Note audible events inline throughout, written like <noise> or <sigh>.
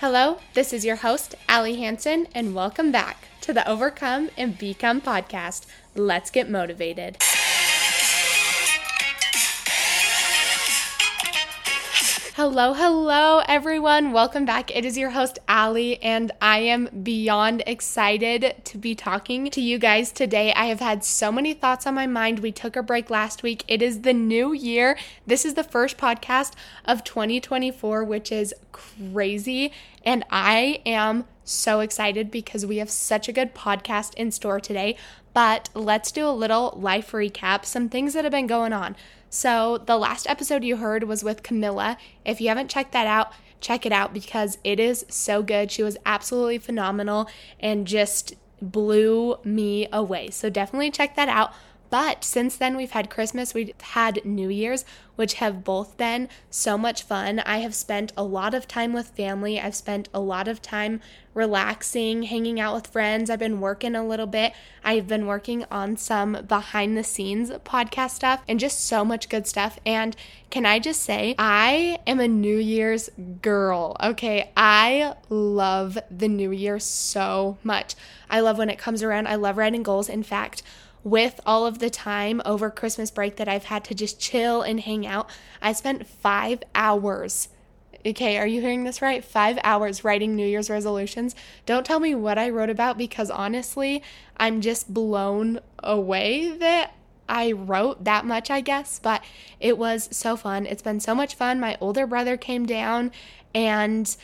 Hello, this is your host, Allie Hansen, and welcome back to the Overcome and Become podcast. Let's get motivated. Hello, hello, everyone. Welcome back. It is your host, Allie, and I am beyond excited to be talking to you guys today. I have had so many thoughts on my mind. We took a break last week. It is the new year. This is the first podcast of 2024, which is crazy. And I am so excited because we have such a good podcast in store today. But let's do a little life recap, some things that have been going on. So, the last episode you heard was with Camilla. If you haven't checked that out, check it out because it is so good. She was absolutely phenomenal and just blew me away. So, definitely check that out. But since then, we've had Christmas, we've had New Year's, which have both been so much fun. I have spent a lot of time with family. I've spent a lot of time relaxing, hanging out with friends. I've been working a little bit. I've been working on some behind the scenes podcast stuff and just so much good stuff. And can I just say, I am a New Year's girl. Okay. I love the New Year so much. I love when it comes around. I love writing goals. In fact, with all of the time over Christmas break that I've had to just chill and hang out, I spent five hours. Okay, are you hearing this right? Five hours writing New Year's resolutions. Don't tell me what I wrote about because honestly, I'm just blown away that I wrote that much, I guess, but it was so fun. It's been so much fun. My older brother came down and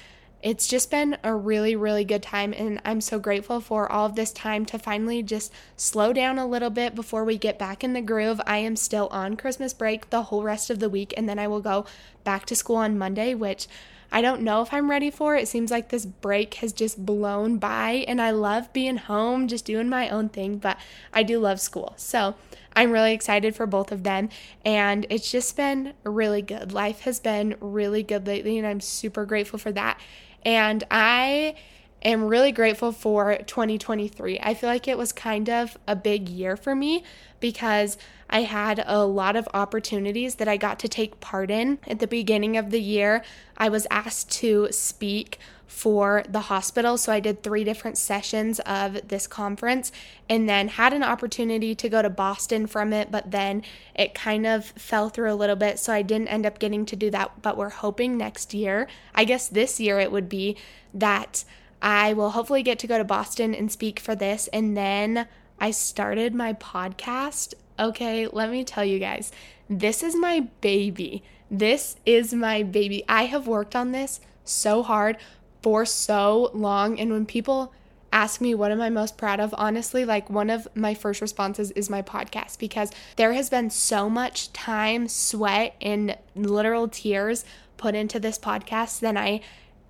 it's just been a really, really good time. And I'm so grateful for all of this time to finally just slow down a little bit before we get back in the groove. I am still on Christmas break the whole rest of the week, and then I will go back to school on Monday, which I don't know if I'm ready for. It seems like this break has just blown by, and I love being home, just doing my own thing, but I do love school. So, I'm really excited for both of them, and it's just been really good. Life has been really good lately, and I'm super grateful for that. And I am really grateful for 2023. I feel like it was kind of a big year for me because I had a lot of opportunities that I got to take part in. At the beginning of the year, I was asked to speak for the hospital. So I did three different sessions of this conference and then had an opportunity to go to Boston from it, but then it kind of fell through a little bit. So I didn't end up getting to do that. But we're hoping next year, I guess this year it would be that I will hopefully get to go to Boston and speak for this. And then I started my podcast. Okay, let me tell you guys, this is my baby. This is my baby. I have worked on this so hard for so long. And when people ask me what am I most proud of, honestly, like one of my first responses is my podcast because there has been so much time, sweat, and literal tears put into this podcast than I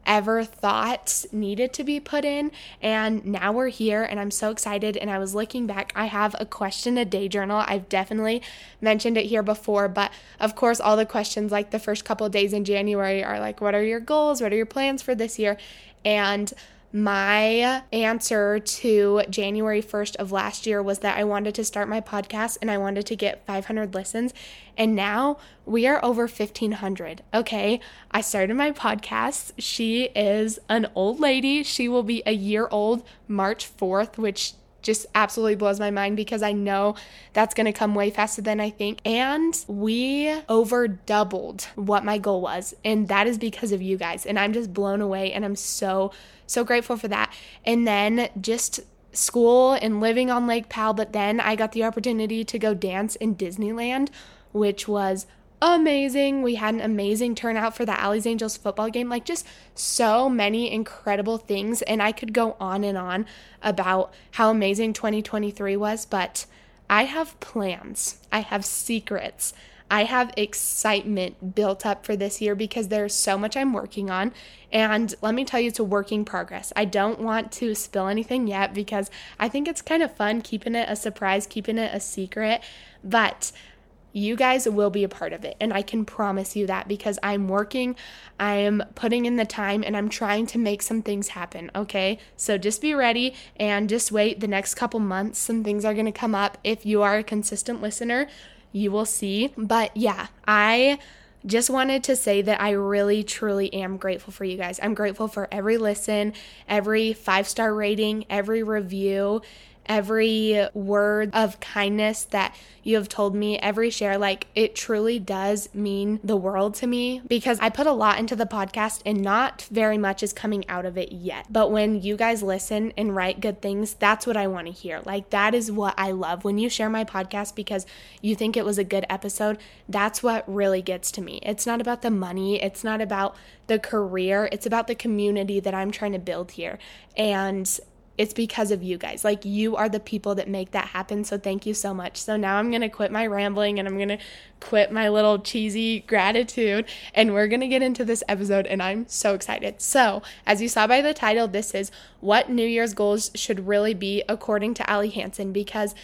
ever thought needed to be put in. And now we're here, and I'm so excited. And I was looking back, I have a question a day journal. I've definitely mentioned it here before, but of course, all the questions like the first couple days in January are like, What are your goals? What are your plans for this year? And my answer to January 1st of last year was that I wanted to start my podcast and I wanted to get 500 listens. And now we are over 1,500. Okay. I started my podcast. She is an old lady. She will be a year old March 4th, which just absolutely blows my mind because I know that's going to come way faster than I think. And we over doubled what my goal was. And that is because of you guys. And I'm just blown away. And I'm so, so grateful for that. And then just school and living on Lake Powell. But then I got the opportunity to go dance in Disneyland, which was amazing. We had an amazing turnout for the Allie's Angels football game. Like, just so many incredible things. And I could go on and on about how amazing 2023 was, but I have plans, I have secrets. I have excitement built up for this year because there's so much I'm working on. And let me tell you, it's a working progress. I don't want to spill anything yet because I think it's kind of fun keeping it a surprise, keeping it a secret. But you guys will be a part of it. And I can promise you that because I'm working, I'm putting in the time, and I'm trying to make some things happen. Okay. So just be ready and just wait the next couple months. Some things are going to come up. If you are a consistent listener, you will see. But yeah, I just wanted to say that I really, truly am grateful for you guys. I'm grateful for every listen, every five star rating, every review every word of kindness that you have told me, every share, like it truly does mean the world to me because I put a lot into the podcast and not very much is coming out of it yet. But when you guys listen and write good things, that's what I want to hear. Like that is what I love. When you share my podcast because you think it was a good episode, that's what really gets to me. It's not about the money, it's not about the career, it's about the community that I'm trying to build here. And it's because of you guys. Like, you are the people that make that happen. So, thank you so much. So, now I'm going to quit my rambling and I'm going to quit my little cheesy gratitude. And we're going to get into this episode. And I'm so excited. So, as you saw by the title, this is what New Year's goals should really be according to Allie Hansen. Because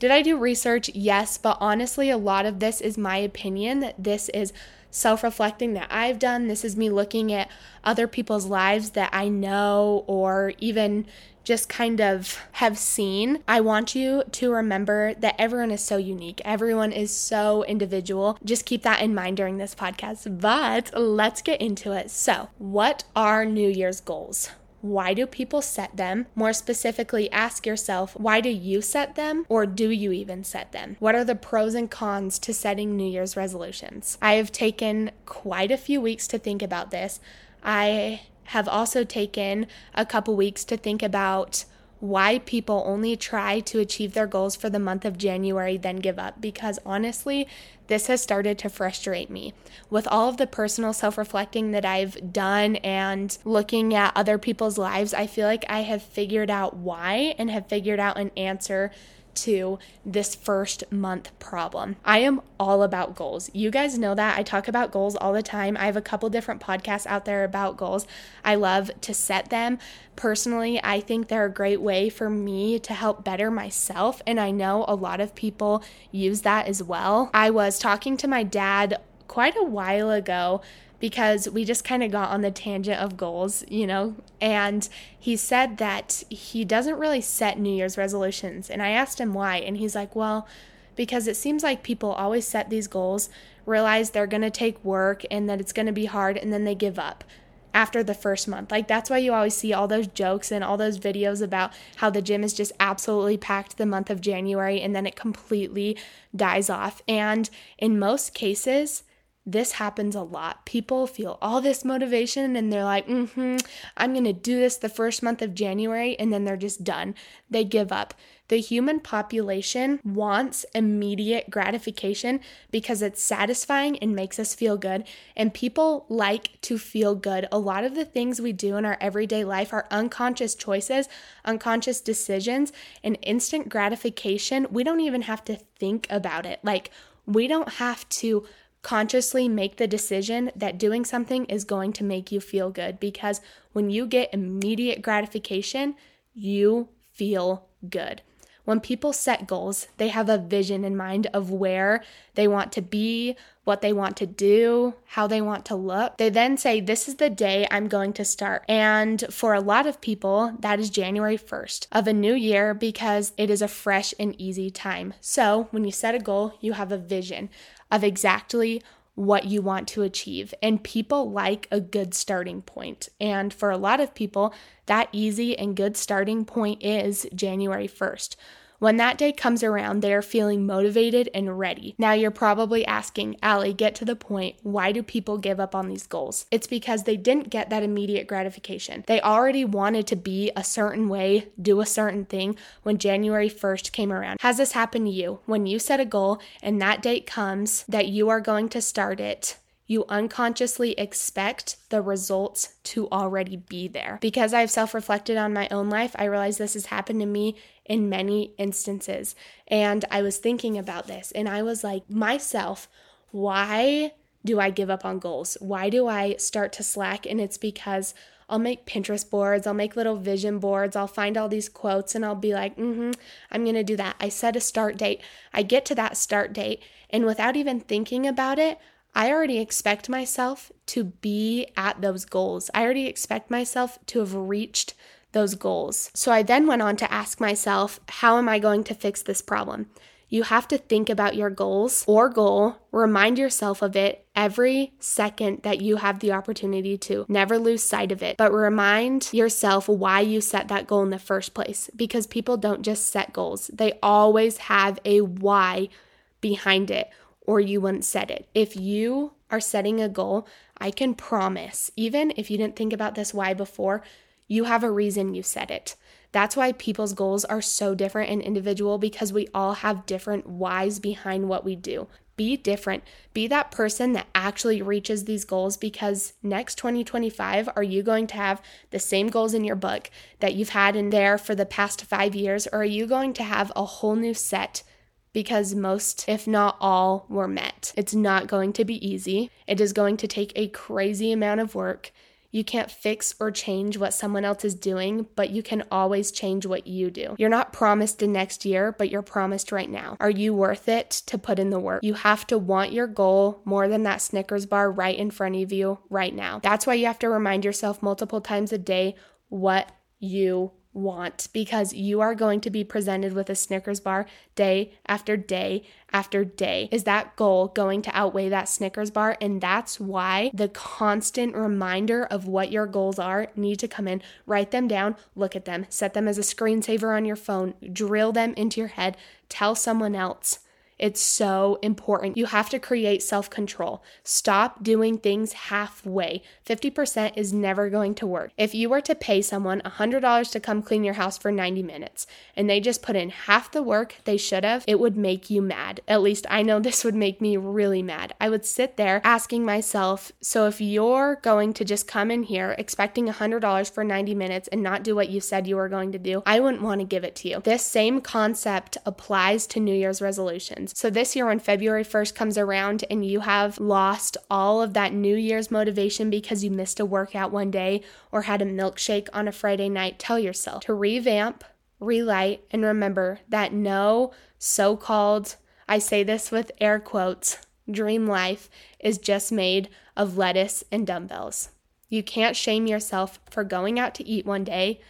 did I do research? Yes. But honestly, a lot of this is my opinion this is self reflecting that I've done. This is me looking at other people's lives that I know or even just kind of have seen, I want you to remember that everyone is so unique. Everyone is so individual. Just keep that in mind during this podcast. But let's get into it. So, what are New Year's goals? Why do people set them? More specifically, ask yourself, why do you set them or do you even set them? What are the pros and cons to setting New Year's resolutions? I have taken quite a few weeks to think about this. I have also taken a couple weeks to think about why people only try to achieve their goals for the month of January, then give up. Because honestly, this has started to frustrate me. With all of the personal self reflecting that I've done and looking at other people's lives, I feel like I have figured out why and have figured out an answer to this first month problem. I am all about goals. You guys know that. I talk about goals all the time. I have a couple different podcasts out there about goals. I love to set them. Personally, I think they're a great way for me to help better myself. And I know a lot of people use that as well. I was talking to my dad quite a while ago because we just kind of got on the tangent of goals, you know. And he said that he doesn't really set New Year's resolutions. And I asked him why. And he's like, well, because it seems like people always set these goals, realize they're going to take work and that it's going to be hard, and then they give up after the first month. Like that's why you always see all those jokes and all those videos about how the gym is just absolutely packed the month of January and then it completely dies off. And in most cases, this happens a lot. People feel all this motivation and they're like, mm-hmm, I'm going to do this the first month of January, and then they're just done. They give up. The human population wants immediate gratification because it's satisfying and makes us feel good. And people like to feel good. A lot of the things we do in our everyday life are unconscious choices, unconscious decisions, and instant gratification. We don't even have to think about it. Like, we don't have to consciously make the decision that doing something is going to make you feel good because when you get immediate gratification, you feel good. When people set goals, they have a vision in mind of where they want to be, what they want to do, how they want to look. They then say, This is the day I'm going to start. And for a lot of people, that is January 1st of a new year because it is a fresh and easy time. So when you set a goal, you have a vision of exactly what you want to achieve. And people like a good starting point. And for a lot of people, that easy and good starting point is January 1st. When that day comes around, they are feeling motivated and ready. Now you're probably asking, Allie, get to the point. Why do people give up on these goals? It's because they didn't get that immediate gratification. They already wanted to be a certain way, do a certain thing when January 1st came around. Has this happened to you? When you set a goal and that date comes that you are going to start it, you unconsciously expect the results to already be there. Because I've self reflected on my own life, I realize this has happened to me in many instances. And I was thinking about this and I was like, myself, why do I give up on goals? Why do I start to slack? And it's because I'll make Pinterest boards, I'll make little vision boards, I'll find all these quotes and I'll be like, mm hmm, I'm gonna do that. I set a start date. I get to that start date, and without even thinking about it, I already expect myself to be at those goals. I already expect myself to have reached those goals. So I then went on to ask myself, how am I going to fix this problem? You have to think about your goals or goal, remind yourself of it every second that you have the opportunity to. Never lose sight of it, but remind yourself why you set that goal in the first place because people don't just set goals, they always have a why behind it, or you wouldn't set it. If you are setting a goal, I can promise, even if you didn't think about this why before, you have a reason you set it. That's why people's goals are so different and individual because we all have different whys behind what we do. Be different. Be that person that actually reaches these goals because next 2025, are you going to have the same goals in your book that you've had in there for the past five years, or are you going to have a whole new set? Because most, if not all, were met. It's not going to be easy. It is going to take a crazy amount of work. You can't fix or change what someone else is doing, but you can always change what you do. You're not promised in next year, but you're promised right now. Are you worth it to put in the work? You have to want your goal more than that Snickers bar right in front of you right now. That's why you have to remind yourself multiple times a day what you want because you are going to be presented with a Snickers bar day after day after day. Is that goal going to outweigh that Snickers bar? And that's why the constant reminder of what your goals are need to come in. Write them down, look at them, set them as a screensaver on your phone, drill them into your head, tell someone else. It's so important. You have to create self control. Stop doing things halfway. 50% is never going to work. If you were to pay someone $100 to come clean your house for 90 minutes and they just put in half the work they should have, it would make you mad. At least I know <laughs> this would make me really mad. I would sit there asking myself, so if you're going to just come in here expecting $100 for 90 minutes and not do what you said you were going to do, I wouldn't want to give it to you. This same concept applies to New Year's resolutions. So this year, when February 1st comes around and you have lost all of that New Year's motivation because you missed a workout one day or had a milkshake on a Friday night, tell yourself to revamp, relight, and remember that no so called, I say this with air quotes, dream life is just made of lettuce and dumbbells. You can't shame yourself for going out to eat one day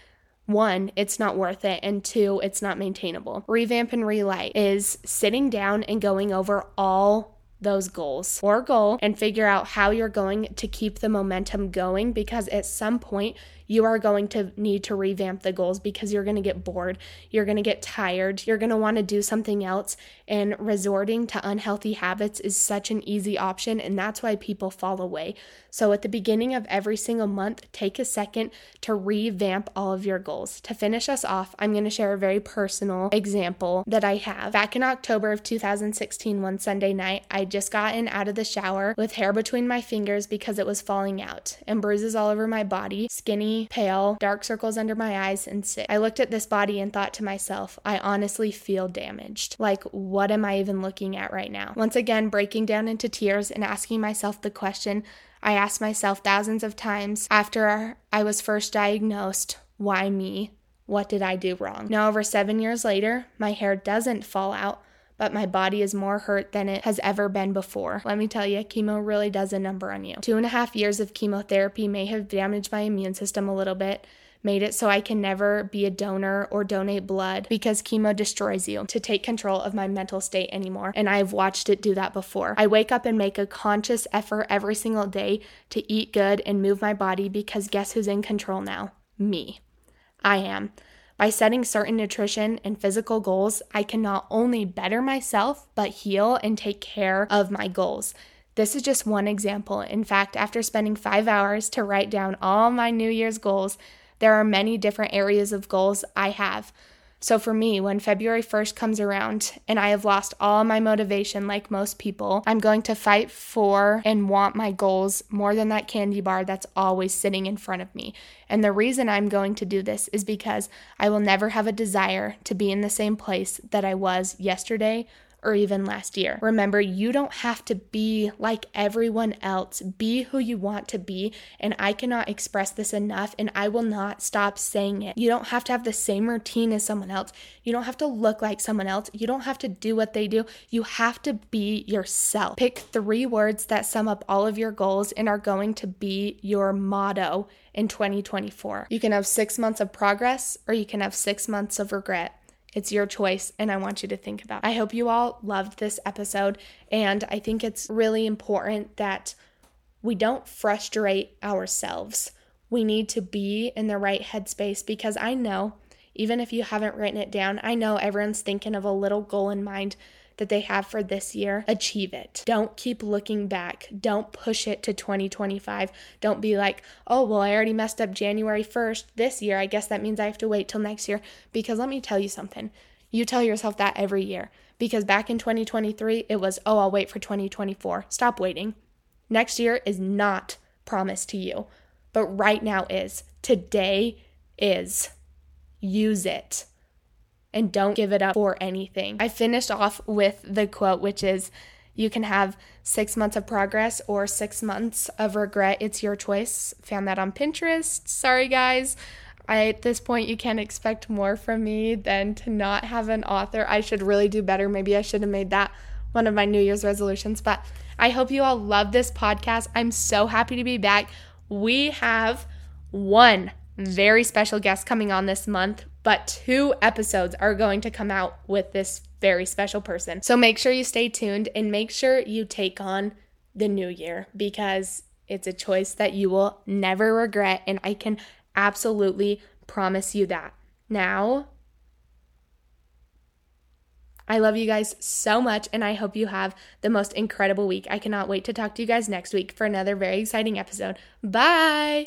one, it's not worth it, and two, it's not maintainable. Revamp and relight is sitting down and going over all those goals or goal and figure out how you're going to keep the momentum going because at some point you are going to need to revamp the goals because you're going to get bored, you're going to get tired, you're going to want to do something else. And resorting to unhealthy habits is such an easy option, and that's why people fall away. So, at the beginning of every single month, take a second to revamp all of your goals. To finish us off, I'm going to share a very personal example that I have. Back in October of 2016, one Sunday night, I just gotten out of the shower with hair between my fingers because it was falling out and bruises all over my body, skinny pale, dark circles under my eyes, and sick. I looked at this body and thought to myself, I honestly feel damaged. Like, what am I even looking at right now? Once again, breaking down into tears and asking myself the question I asked myself thousands of times after I was first diagnosed why me? What did I do wrong? Now, over seven years later, my hair doesn't fall out but my body is more hurt than it has ever been before. Let me tell you, chemo really does a number on you. Two and a half years of chemotherapy may have damaged my immune system a little bit made it so I can never be a donor or donate blood because chemo destroys you to take control of my mental state anymore. And I've watched it do that before. I wake up and make a conscious effort every single day to eat good and move my body because guess who's in control now? Me. I am. By setting certain nutrition and physical goals, I can not only better myself, but heal and take care of my goals. This is just one example. In fact, after spending five hours to write down all my New Year's goals, there are many different areas of goals I have. So for me, when February 1st comes around and I have lost all my motivation like most people, I'm going to fight for and want my goals more than that candy bar that's always sitting in front of me. And the reason I'm going to do this is because I will never have a desire to be in the same place that I was yesterday or even last year. Remember, you don't have to be like everyone else. Be who you want to be. And I cannot express this enough, and I will not stop saying it. You don't have to have the same routine as someone else. You don't have to look like someone else. You don't have to do what they do. You have to be yourself. Pick three words that sum up all of your goals and are going to be your motto in 2024. You can have six months of progress or you can have six months of regret. It's your choice, and I want you to think about. It. I hope you all loved this episode, and I think it's really important that we don't frustrate ourselves. We need to be in the right headspace because I know, even if you haven't written it down, I know everyone's thinking of a little goal in mind that they have for this year, achieve it. Don't keep looking back. Don't push it to 2025. Don't be like, oh, well, I already messed up January 1st this year. I guess that means I have to wait till next year. Because let me tell you something. You tell yourself that every year. Because back in 2023, it was, oh, I'll wait for 2024. Stop waiting. Next year is not promised to you, but right now is. Today is. Use it and don't give it up for anything. I finished off with the quote, which is, you can have six months of progress or six months of regret. It's your choice. Found that on Pinterest. Sorry, guys. I, at this point, you can't expect more from me than to not have an author. I should really do better. Maybe I should have made that one of my New Year's resolutions. But I hope you all love this podcast. I'm so happy to be back. We have one very special guest coming on this month but two episodes are going to come out with this very special person. So make sure you stay tuned and make sure you take on the new year because it's a choice that you will never regret. And I can absolutely promise you that. Now, I love you guys so much, and I hope you have the most incredible week. I cannot wait to talk to you guys next week for another very exciting episode. Bye.